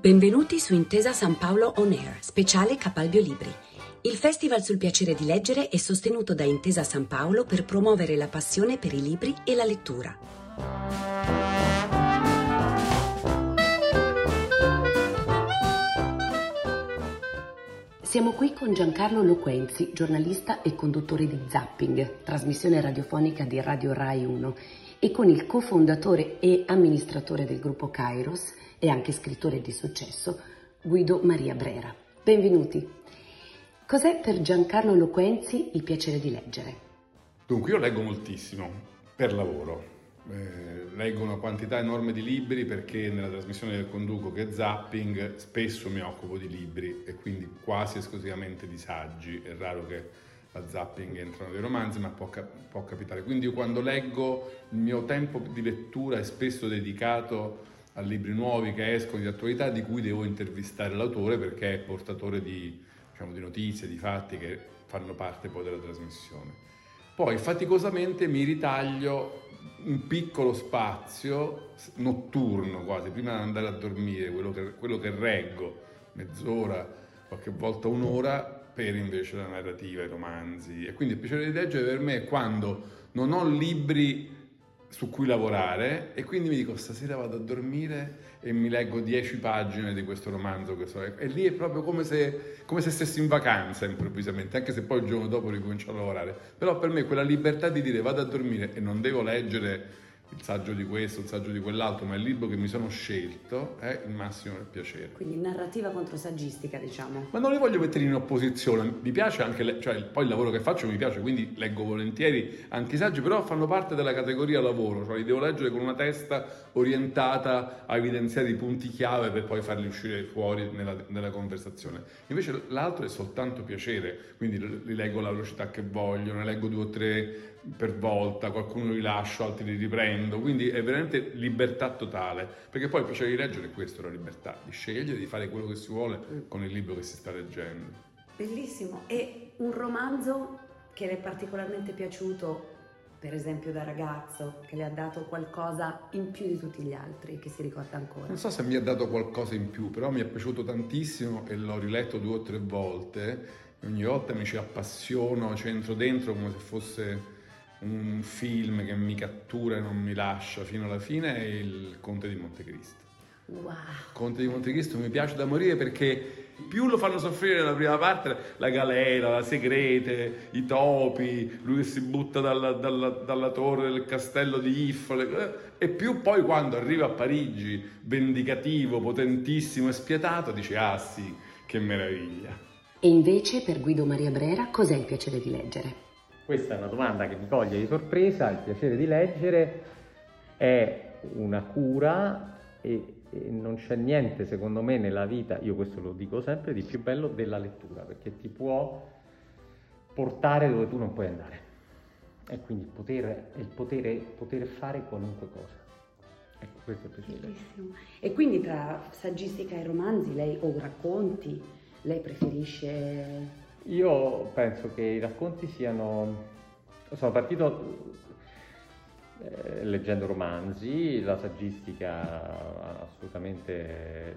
Benvenuti su Intesa San Paolo On Air, speciale Capalbio Libri. Il festival sul piacere di leggere è sostenuto da Intesa San Paolo per promuovere la passione per i libri e la lettura. Siamo qui con Giancarlo Loquenzi, giornalista e conduttore di Zapping, trasmissione radiofonica di Radio Rai 1, e con il cofondatore e amministratore del gruppo Kairos e anche scrittore di successo, Guido Maria Brera. Benvenuti. Cos'è per Giancarlo Loquenzi il piacere di leggere? Dunque, io leggo moltissimo per lavoro. Eh, leggo una quantità enorme di libri perché nella trasmissione del conduco che è Zapping spesso mi occupo di libri e quindi quasi esclusivamente di saggi. È raro che a Zapping entrano dei romanzi, ma può, può capitare. Quindi io quando leggo il mio tempo di lettura è spesso dedicato a libri nuovi che escono di attualità di cui devo intervistare l'autore perché è portatore di, diciamo, di notizie, di fatti che fanno parte poi della trasmissione. Poi faticosamente mi ritaglio un piccolo spazio notturno quasi, prima di andare a dormire, quello che, quello che reggo, mezz'ora, qualche volta un'ora, per invece la narrativa, i romanzi. E quindi il piacere di leggere per me è quando non ho libri su cui lavorare e quindi mi dico stasera vado a dormire e mi leggo dieci pagine di questo romanzo che so. e lì è proprio come se, come se stessi in vacanza improvvisamente anche se poi il giorno dopo ricomincio a lavorare però per me quella libertà di dire vado a dormire e non devo leggere il saggio di questo, il saggio di quell'altro, ma il libro che mi sono scelto è il massimo del piacere. Quindi narrativa contro saggistica, diciamo. Ma non li voglio mettere in opposizione, mi piace anche, le, cioè poi il lavoro che faccio mi piace, quindi leggo volentieri anche i saggi, però fanno parte della categoria lavoro, cioè li devo leggere con una testa orientata a evidenziare i punti chiave per poi farli uscire fuori nella, nella conversazione. Invece l'altro è soltanto piacere, quindi li leggo alla velocità che voglio, ne leggo due o tre per volta, qualcuno li lascio, altri li riprendo, quindi è veramente libertà totale, perché poi il piacere di leggere è questo, la libertà, di scegliere, di fare quello che si vuole mm. con il libro che si sta leggendo. Bellissimo, e un romanzo che le è particolarmente piaciuto, per esempio da ragazzo, che le ha dato qualcosa in più di tutti gli altri, che si ricorda ancora? Non so se mi ha dato qualcosa in più, però mi è piaciuto tantissimo e l'ho riletto due o tre volte, ogni volta mi ci appassiono, ci entro dentro come se fosse un film che mi cattura e non mi lascia fino alla fine è il Conte di Montecristo. Wow. Conte di Montecristo mi piace da morire perché più lo fanno soffrire nella prima parte, la galera, la segrete, i topi, lui che si butta dalla, dalla, dalla torre del castello di Iffole, e più poi quando arriva a Parigi, vendicativo, potentissimo e spietato, dice ah sì, che meraviglia. E invece per Guido Maria Brera cos'è il piacere di leggere? Questa è una domanda che mi coglie di sorpresa, il piacere di leggere è una cura e, e, non c'è niente secondo me nella vita, io questo lo dico sempre, di più bello della lettura, perché ti può portare dove tu non puoi andare. E quindi il potere, il potere, poter fare qualunque cosa. Ecco, questo è il piacere. Bellissimo. E quindi tra saggistica e romanzi, lei o racconti, lei preferisce io penso che i racconti siano... Sono partito eh, leggendo romanzi, la saggistica assolutamente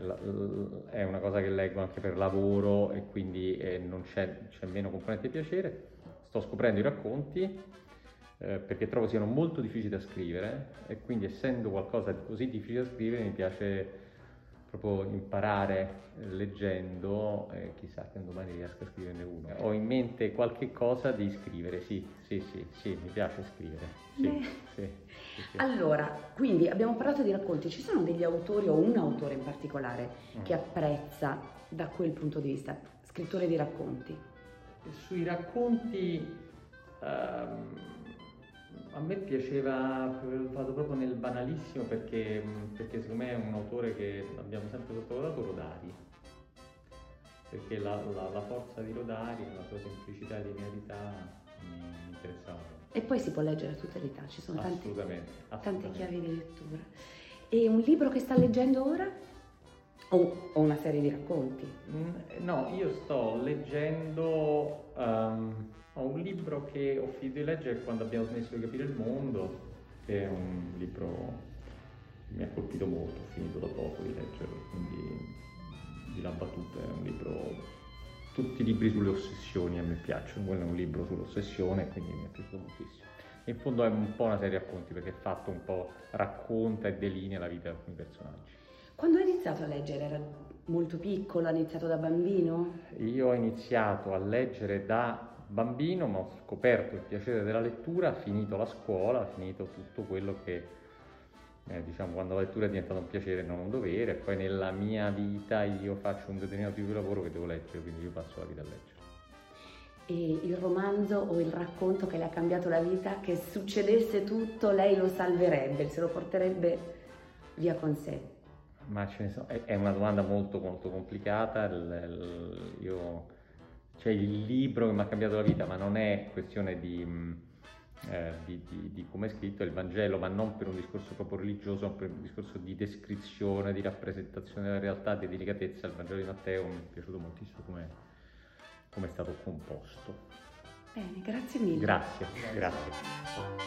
è una cosa che leggo anche per lavoro e quindi eh, non c'è, c'è, meno componente di piacere. Sto scoprendo i racconti eh, perché trovo siano molto difficili da scrivere e quindi essendo qualcosa di così difficile da scrivere mi piace proprio imparare leggendo, eh, chissà che un domani riesca a scriverne uno. Ho in mente qualche cosa di scrivere, sì, sì, sì, sì, mi piace scrivere. Sì, sì, sì, allora, quindi abbiamo parlato di racconti, ci sono degli autori o un autore in particolare mm. che apprezza da quel punto di vista, scrittore di racconti? Sui racconti... Um, a me piaceva, vado proprio nel banalissimo perché, perché secondo me è un autore che abbiamo sempre sottovalutato, Rodari. Perché la, la, la, forza di Rodari, la sua semplicità e linearità mi interessava. E poi si può leggere a tutte le età, ci sono assolutamente, tante, assolutamente. tante chiavi di lettura. E un libro che sta leggendo ora? O, o una serie di racconti? Mm, no, io sto leggendo... Um, ho un libro che ho finito di leggere quando abbiamo smesso di capire il mondo, che è un libro che mi ha colpito molto, ho finito da poco di leggerlo, quindi di La Battuta, è un libro tutti i libri sulle ossessioni a me piacciono, quello è un libro sull'ossessione, quindi mi è piaciuto moltissimo. In fondo è un po' una serie di racconti perché è fatto un po', racconta e delinea la vita di alcuni personaggi. Quando hai iniziato a leggere molto piccolo, hai iniziato da bambino? Io ho iniziato a leggere da bambino, ma ho scoperto il piacere della lettura, finito la scuola, finito tutto quello che eh, diciamo quando la lettura è diventata un piacere e non un dovere, poi nella mia vita io faccio un determinato tipo di lavoro che devo leggere, quindi io passo la vita a leggere. E il romanzo o il racconto che le ha cambiato la vita, che succedesse tutto, lei lo salverebbe, se lo porterebbe via con sé? Ma ce ne sono, è una domanda molto molto complicata, il, il, io, cioè il libro che mi ha cambiato la vita, ma non è questione di eh, di, di, di, come è scritto il Vangelo, ma non per un discorso proprio religioso, ma per un discorso di descrizione, di rappresentazione della realtà, di delicatezza. Il Vangelo di Matteo mi è piaciuto moltissimo come, come è stato composto. Bene, grazie mille. Grazie, grazie.